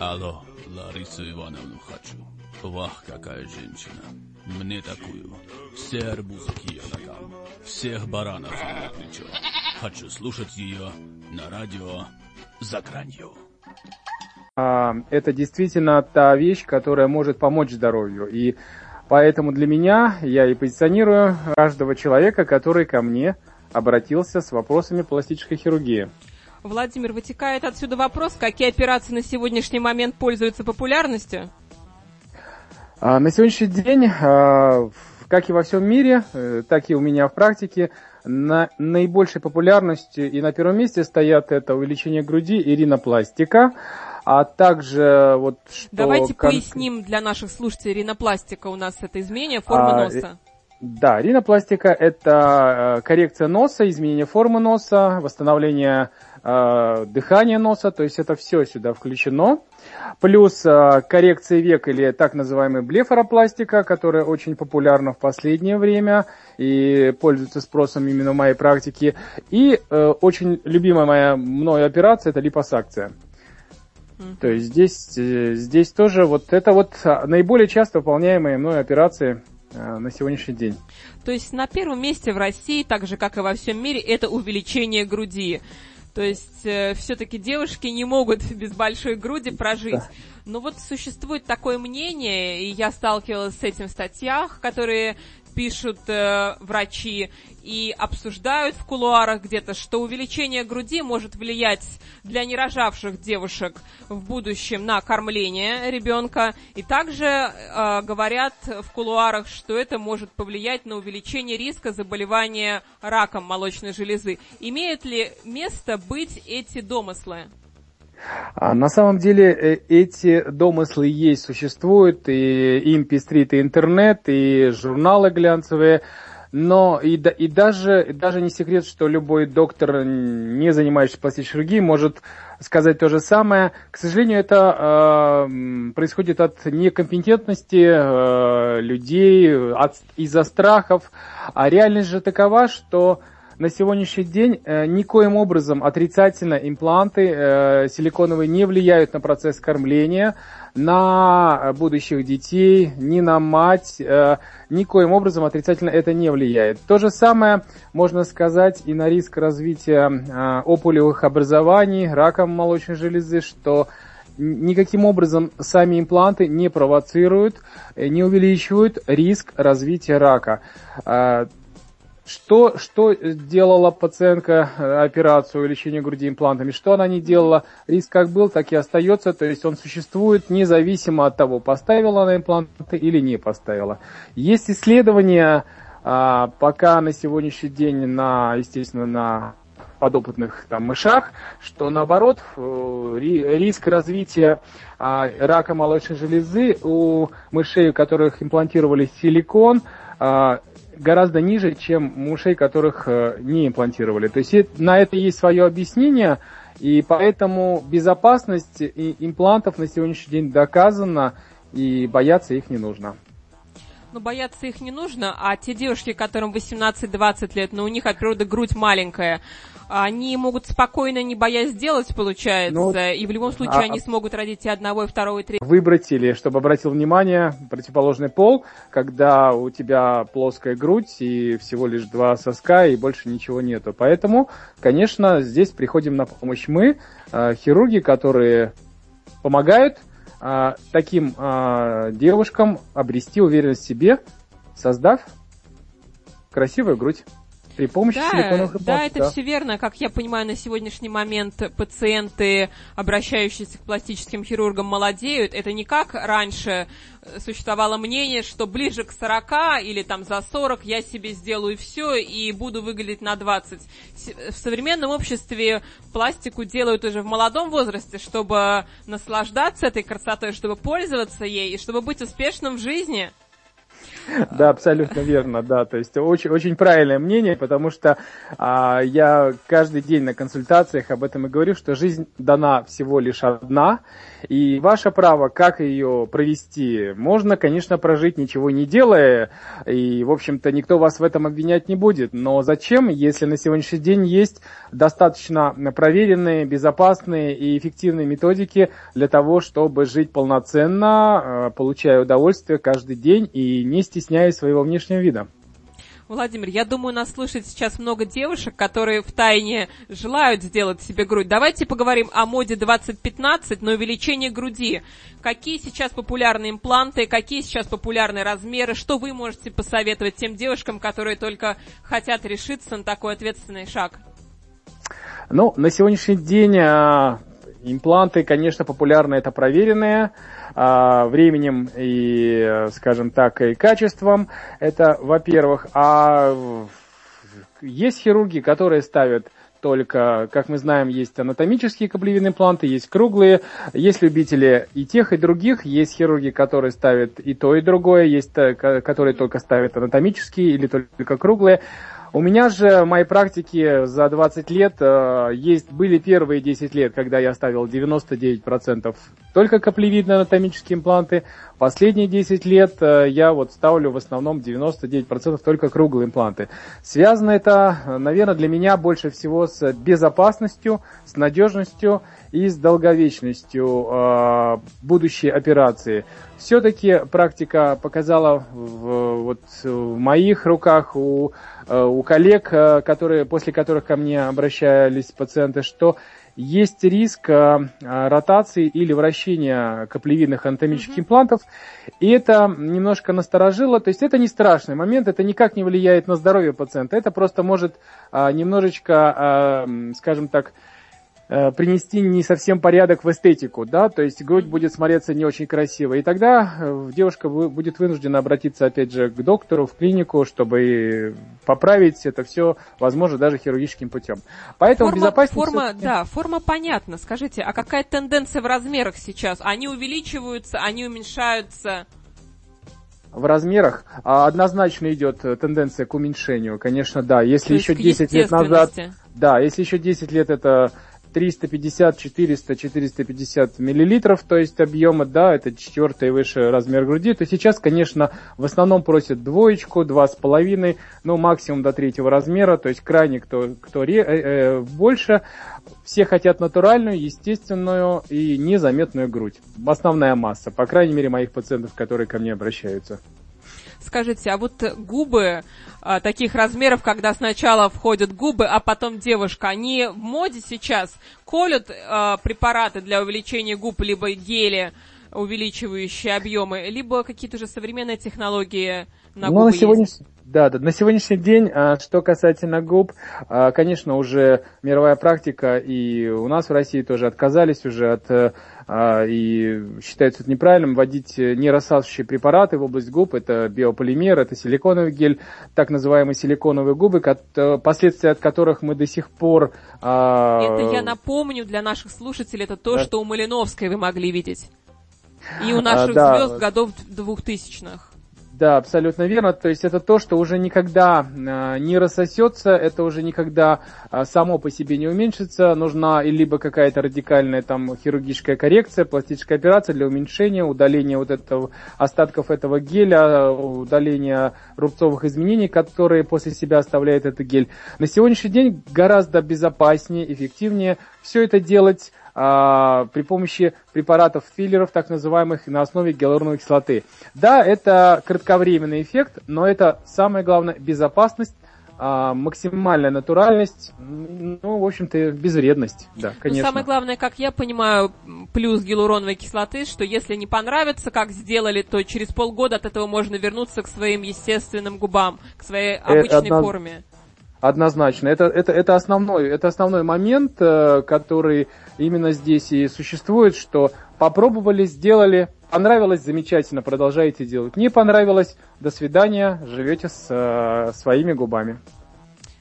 Алло, Ларису Ивановну хочу. Вах, какая женщина. Мне такую. Все арбузы к ее ногам. Всех баранов на плечо. Хочу слушать ее на радио за гранью. А, это действительно та вещь, которая может помочь здоровью. И поэтому для меня я и позиционирую каждого человека, который ко мне обратился с вопросами пластической хирургии. Владимир, вытекает отсюда вопрос, какие операции на сегодняшний момент пользуются популярностью? А, на сегодняшний день, а, как и во всем мире, э, так и у меня в практике, на наибольшей популярностью и на первом месте стоят это увеличение груди и ринопластика, а также вот что... Давайте кон... поясним для наших слушателей, ринопластика у нас это изменение формы а, носа. Да, ринопластика – это э, коррекция носа, изменение формы носа, восстановление э, дыхания носа, то есть это все сюда включено. Плюс э, коррекция век или так называемая блефаропластика, которая очень популярна в последнее время и пользуется спросом именно в моей практике. И э, очень любимая моя мной операция – это липосакция. То есть здесь, здесь тоже вот это вот наиболее часто выполняемые мной операции – на сегодняшний день. То есть на первом месте в России, так же как и во всем мире, это увеличение груди. То есть э, все-таки девушки не могут без большой груди прожить. Да. Но вот существует такое мнение, и я сталкивалась с этим в статьях, которые пишут э, врачи и обсуждают в кулуарах где-то, что увеличение груди может влиять для нерожавших девушек в будущем на кормление ребенка. И также э, говорят в кулуарах, что это может повлиять на увеличение риска заболевания раком молочной железы. Имеют ли место быть эти домыслы? А на самом деле э, эти домыслы есть, существуют, и им пестрит и интернет, и журналы глянцевые, но и, и даже, даже не секрет, что любой доктор, не занимающийся пластической хирургией, может сказать то же самое. К сожалению, это э, происходит от некомпетентности э, людей, из-за страхов. А реальность же такова, что на сегодняшний день э, никоим образом отрицательно импланты э, силиконовые не влияют на процесс кормления, на будущих детей, ни на мать, э, никоим образом отрицательно это не влияет. То же самое можно сказать и на риск развития э, опулевых образований, раком молочной железы, что никаким образом сами импланты не провоцируют, э, не увеличивают риск развития рака. Э, что, что делала пациентка э, операцию лечения груди имплантами? Что она не делала? Риск как был, так и остается. То есть он существует независимо от того, поставила она импланты или не поставила. Есть исследования, а, пока на сегодняшний день, на, естественно, на подопытных там, мышах, что наоборот э, риск развития а, рака молочной железы у мышей, у которых имплантировали силикон, гораздо ниже, чем мышей, которых э, не имплантировали. То есть на это есть свое объяснение, и поэтому безопасность имплантов на сегодняшний день доказана, и бояться их не нужно. Ну, бояться их не нужно, а те девушки, которым 18-20 лет, но у них от природы грудь маленькая, они могут спокойно, не боясь сделать, получается, ну, и в любом случае а, они смогут родить и одного, и второго, и третьего. Выбрать или, чтобы обратил внимание, противоположный пол, когда у тебя плоская грудь и всего лишь два соска, и больше ничего нету. Поэтому, конечно, здесь приходим на помощь мы, э, хирурги, которые помогают э, таким э, девушкам обрести уверенность в себе, создав красивую грудь при помощи да, силиконовых имплантов. Да, это да. все верно. Как я понимаю, на сегодняшний момент пациенты, обращающиеся к пластическим хирургам, молодеют. Это не как раньше существовало мнение, что ближе к 40 или там за 40 я себе сделаю все и буду выглядеть на 20. В современном обществе пластику делают уже в молодом возрасте, чтобы наслаждаться этой красотой, чтобы пользоваться ей и чтобы быть успешным в жизни. Да, абсолютно верно, да. То есть очень, очень правильное мнение, потому что а, я каждый день на консультациях об этом и говорю, что жизнь дана всего лишь одна, и ваше право, как ее провести, можно, конечно, прожить ничего не делая, и, в общем-то, никто вас в этом обвинять не будет. Но зачем, если на сегодняшний день есть достаточно проверенные, безопасные и эффективные методики для того, чтобы жить полноценно, э, получая удовольствие каждый день и не стесняясь своего внешнего вида? Владимир, я думаю, нас слышит сейчас много девушек, которые в тайне желают сделать себе грудь. Давайте поговорим о моде 2015 на увеличение груди. Какие сейчас популярны импланты, какие сейчас популярны размеры, что вы можете посоветовать тем девушкам, которые только хотят решиться на такой ответственный шаг? Ну, на сегодняшний день а, импланты, конечно, популярны, это проверенные а, временем и, скажем так, и качеством. Это, во-первых. А есть хирурги, которые ставят только, как мы знаем, есть анатомические каплевидные импланты, есть круглые, есть любители и тех, и других, есть хирурги, которые ставят и то, и другое, есть э, которые только ставят анатомические или только круглые. У меня же в моей практике за 20 лет э, есть, были первые 10 лет, когда я ставил 99% только каплевидные анатомические импланты. Последние 10 лет э, я вот ставлю в основном 99% только круглые импланты. Связано это, наверное, для меня больше всего с безопасностью, с надежностью и с долговечностью э, будущей операции. Все-таки практика показала в, вот, в моих руках, у у коллег, э, которые, после которых ко мне обращались пациенты, что есть риск э, ротации или вращения каплевидных анатомических mm-hmm. имплантов, и это немножко насторожило, то есть это не страшный момент, это никак не влияет на здоровье пациента, это просто может немножечко, скажем так, Э, принести не совсем порядок в эстетику, да, то есть грудь будет смотреться не очень красиво. И тогда э, девушка будет вынуждена обратиться, опять же, к доктору, в клинику, чтобы поправить это все, возможно, даже хирургическим путем. Поэтому форма, безопаснее... Форма, да, форма понятна. Скажите, а какая тенденция в размерах сейчас? Они увеличиваются, они уменьшаются? в размерах а однозначно идет э, тенденция к уменьшению. Конечно, да. Если еще 10 лет назад... Да, если еще 10 лет это 350, 400, 450 миллилитров, то есть объема, да, это четвертый и выше размер груди, то сейчас, конечно, в основном просят двоечку, два с половиной, ну, максимум до третьего размера, то есть крайне кто, кто ре, э, э, больше, все хотят натуральную, естественную и незаметную грудь. Основная масса, по крайней мере, моих пациентов, которые ко мне обращаются. Скажите, а вот губы а, таких размеров, когда сначала входят губы, а потом девушка, они в моде сейчас? Колют а, препараты для увеличения губ, либо гели, увеличивающие объемы, либо какие-то уже современные технологии на ну, губы на сегодня... есть? Да, да, на сегодняшний день, а, что касательно губ, а, конечно, уже мировая практика, и у нас в России тоже отказались уже от, а, и считается это неправильным, вводить нерассасывающие препараты в область губ, это биополимер, это силиконовый гель, так называемые силиконовые губы, последствия от которых мы до сих пор... Это я напомню для наших слушателей, это то, да. что у Малиновской вы могли видеть. И у наших а, да. звезд годов двухтысячных. Да, абсолютно верно. То есть это то, что уже никогда э, не рассосется, это уже никогда э, само по себе не уменьшится. Нужна либо какая-то радикальная там хирургическая коррекция, пластическая операция для уменьшения, удаления вот этого остатков этого геля, удаления рубцовых изменений, которые после себя оставляет этот гель. На сегодняшний день гораздо безопаснее, эффективнее все это делать а, при помощи препаратов филлеров, так называемых, на основе гиалуроновой кислоты. Да, это кратковременный эффект, но это самое главное безопасность, а, максимальная натуральность, ну, в общем-то, безвредность, да, ну, конечно. Ну, самое главное, как я понимаю, плюс гиалуроновой кислоты, что если не понравится, как сделали, то через полгода от этого можно вернуться к своим естественным губам, к своей обычной это, форме. Однозначно. Это, это, это, основной, это основной момент, э, который именно здесь и существует, что попробовали, сделали, понравилось, замечательно, продолжаете делать. Не понравилось, до свидания, живете с э, своими губами.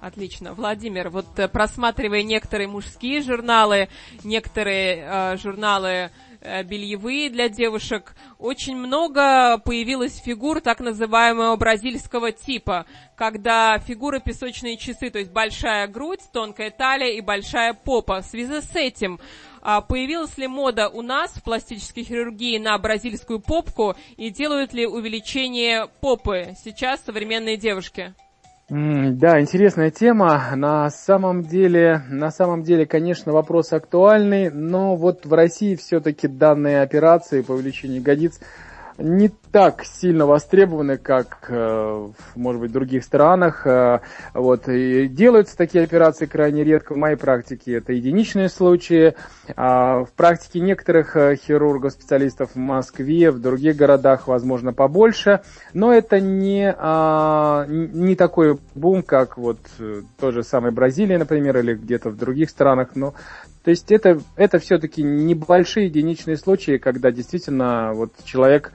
Отлично. Владимир, вот э, просматривая некоторые мужские журналы, некоторые э, журналы бельевые для девушек, очень много появилось фигур так называемого бразильского типа, когда фигуры песочные часы, то есть большая грудь, тонкая талия и большая попа. В связи с этим а появилась ли мода у нас в пластической хирургии на бразильскую попку и делают ли увеличение попы сейчас современные девушки? Да, интересная тема. На самом деле, на самом деле, конечно, вопрос актуальный, но вот в России все-таки данные операции по увеличению ягодиц не так сильно востребованы, как, э, может быть, в других странах. Э, вот. И делаются такие операции крайне редко. В моей практике это единичные случаи. А в практике некоторых э, хирургов, специалистов в Москве, в других городах, возможно, побольше. Но это не, а, не такой бум, как вот той же самой Бразилии, например, или где-то в других странах. Но то есть это, это все-таки небольшие единичные случаи, когда действительно вот человек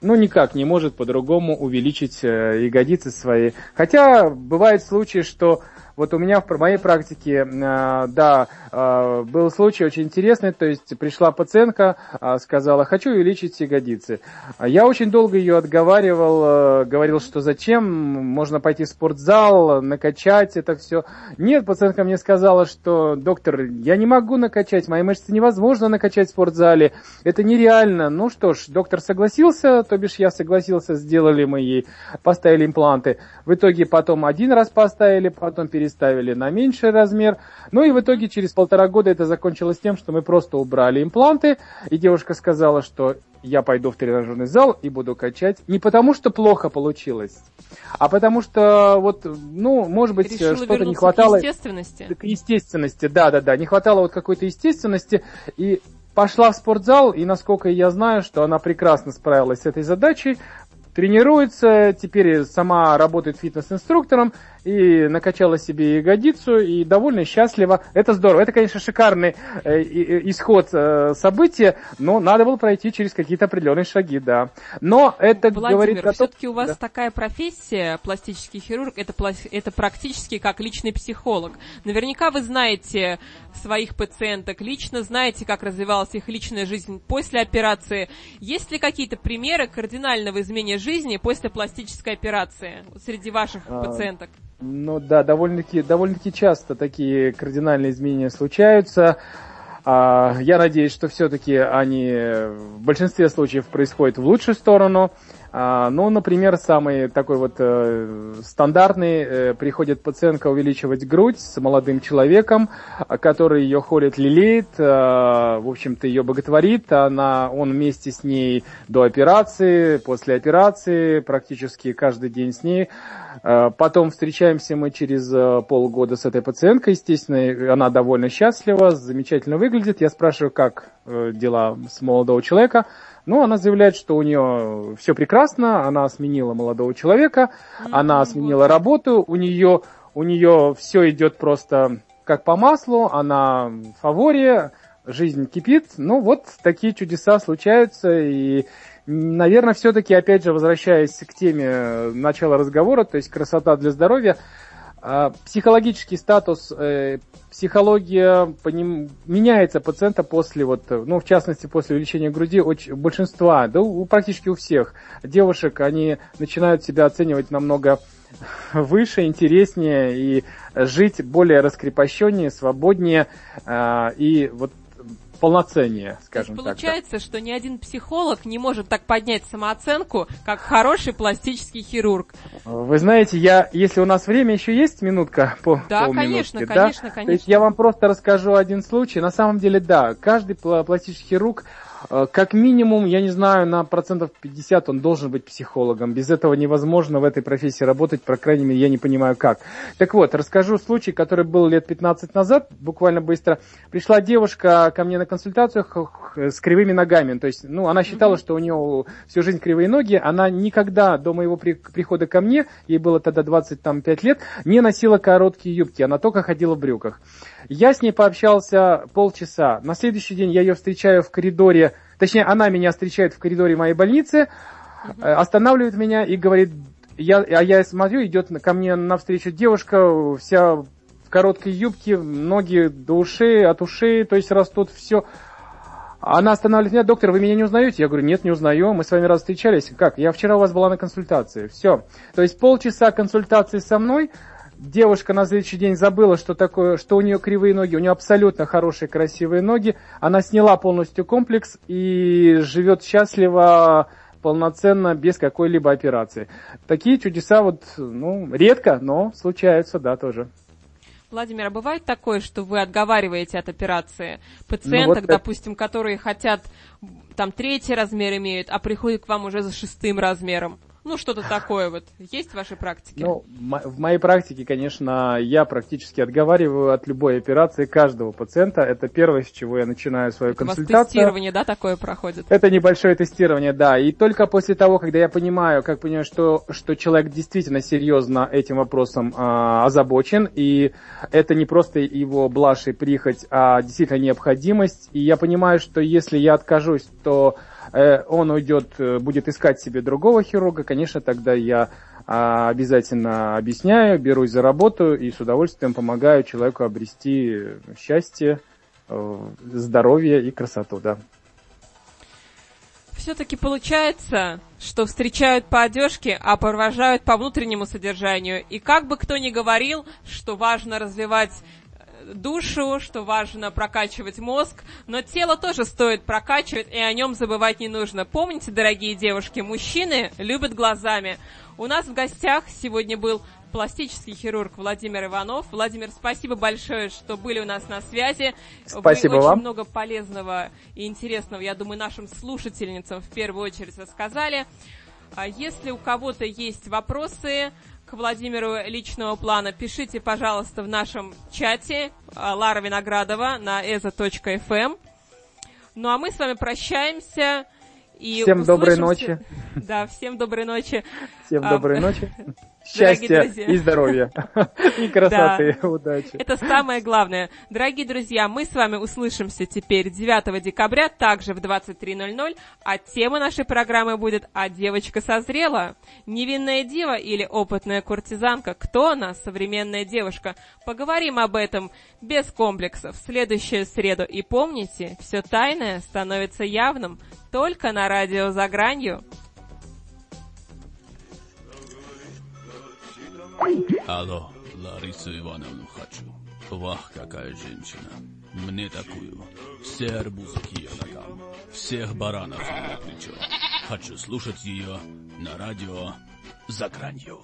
ну, никак не может по-другому увеличить э, ягодицы свои. Хотя бывают случаи, что вот у меня в моей практике, э, да, э, был случай очень интересный, то есть пришла пациентка, э, сказала, хочу увеличить ягодицы. Я очень долго ее отговаривал, говорил, что зачем, можно пойти в спортзал, накачать это все. Нет, пациентка мне сказала, что, доктор, я не могу накачать, мои мышцы невозможно накачать в спортзале, это нереально. Ну что ж, доктор согласился, то бишь я согласился, сделали мы ей, поставили импланты. В итоге потом один раз поставили, потом перестали переставили на меньший размер. Ну и в итоге через полтора года это закончилось тем, что мы просто убрали импланты, и девушка сказала, что я пойду в тренажерный зал и буду качать. Не потому, что плохо получилось, а потому что, вот, ну, может быть, что-то не хватало... К естественности. К естественности, да-да-да. Не хватало вот какой-то естественности. И пошла в спортзал, и насколько я знаю, что она прекрасно справилась с этой задачей, тренируется, теперь сама работает фитнес-инструктором, и накачала себе ягодицу, и довольно счастлива. Это здорово. Это, конечно, шикарный э, исход э, события, но надо было пройти через какие-то определенные шаги, да. Но это Владимир, говорит том... все-таки у вас да. такая профессия, пластический хирург, это, это практически как личный психолог. Наверняка вы знаете своих пациенток лично, знаете, как развивалась их личная жизнь после операции. Есть ли какие-то примеры кардинального изменения жизни после пластической операции среди ваших а, пациенток? Ну да, довольно-таки довольно часто такие кардинальные изменения случаются. А, я надеюсь, что все-таки они в большинстве случаев происходят в лучшую сторону. А, ну, например, самый такой вот э, стандартный, э, приходит пациентка увеличивать грудь с молодым человеком, который ее холит, лелеет, э, в общем-то, ее боготворит, она, он вместе с ней до операции, после операции, практически каждый день с ней. Потом встречаемся мы через полгода с этой пациенткой, естественно, она довольно счастлива, замечательно выглядит. Я спрашиваю, как дела с молодого человека. Ну, она заявляет, что у нее все прекрасно, она сменила молодого человека, mm-hmm. она сменила работу, у нее, у нее все идет просто как по маслу, она в фаворе, жизнь кипит. Ну, вот такие чудеса случаются, и Наверное, все-таки, опять же, возвращаясь к теме начала разговора, то есть красота для здоровья, психологический статус, э, психология по ним, меняется пациента после, вот, ну, в частности, после увеличения груди, очень, большинства, да у, практически у всех девушек, они начинают себя оценивать намного выше, интереснее и жить более раскрепощеннее, свободнее. Э, и вот полноценнее, скажем так. Получается, да. что ни один психолог не может так поднять самооценку, как хороший пластический хирург. Вы знаете, я, если у нас время еще есть, минутка по Да, конечно, конечно, да? конечно. То есть я вам просто расскажу один случай. На самом деле, да, каждый пластический хирург как минимум, я не знаю, на процентов 50 он должен быть психологом. Без этого невозможно в этой профессии работать, по крайней мере, я не понимаю как. Так вот, расскажу случай, который был лет 15 назад, буквально быстро. Пришла девушка ко мне на консультациях с кривыми ногами. То есть, ну, она считала, что у нее всю жизнь кривые ноги. Она никогда до моего при прихода ко мне, ей было тогда 25 лет, не носила короткие юбки. Она только ходила в брюках. Я с ней пообщался полчаса. На следующий день я ее встречаю в коридоре, точнее, она меня встречает в коридоре моей больницы, угу. останавливает меня и говорит, я, а я смотрю, идет ко мне навстречу девушка, вся в короткой юбке, ноги до ушей, от ушей, то есть растут все. Она останавливает меня, доктор, вы меня не узнаете? Я говорю, нет, не узнаю, мы с вами раз встречались. Как? Я вчера у вас была на консультации. Все. То есть полчаса консультации со мной, девушка на следующий день забыла, что такое, что у нее кривые ноги, у нее абсолютно хорошие, красивые ноги. Она сняла полностью комплекс и живет счастливо, полноценно, без какой-либо операции. Такие чудеса вот, ну, редко, но случаются, да, тоже. Владимир, а бывает такое, что вы отговариваете от операции пациенток, ну, вот допустим, которые хотят, там, третий размер имеют, а приходят к вам уже за шестым размером? Ну, что-то такое вот. Есть в вашей практике? Ну, в моей практике, конечно, я практически отговариваю от любой операции каждого пациента. Это первое, с чего я начинаю свою Это консультацию. У вас тестирование, да, такое проходит? Это небольшое тестирование, да. И только после того, когда я понимаю, как понимаю, что, что человек действительно серьезно этим вопросом а, озабочен, и это не просто его блажь и прихоть, а действительно необходимость, и я понимаю, что если я откажусь, то он уйдет, э, будет искать себе другого хирурга, конечно, тогда я а, обязательно объясняю, берусь за работу и с удовольствием помогаю человеку обрести счастье, э, здоровье и красоту, да. Все-таки получается, что встречают по одежке, а провожают по внутреннему содержанию. И как бы кто ни говорил, что важно развивать душу, что важно прокачивать мозг, но тело тоже стоит прокачивать, и о нем забывать не нужно. Помните, дорогие девушки, мужчины любят глазами. У нас в гостях сегодня был пластический хирург Владимир Иванов. Владимир, спасибо большое, что были у нас на связи. Спасибо Вы очень вам. много полезного и интересного, я думаю, нашим слушательницам в первую очередь рассказали. А если у кого-то есть вопросы, к Владимиру личного плана, пишите, пожалуйста, в нашем чате а, Лара Виноградова на eza.fm. Ну а мы с вами прощаемся. И всем доброй ночи. Да, всем доброй ночи. Всем а, доброй ночи счастья и здоровья. И красоты, да. удачи. Это самое главное. Дорогие друзья, мы с вами услышимся теперь 9 декабря, также в 23.00, а тема нашей программы будет «А девочка созрела?» Невинная дева или опытная куртизанка? Кто она, современная девушка? Поговорим об этом без комплексов в следующую среду. И помните, все тайное становится явным только на радио «За гранью». Алло, Ларису Ивановну хочу. Вах, какая женщина. Мне такую. Все арбузы к ее ногам. Всех баранов на плечо. Хочу слушать ее на радио за гранью.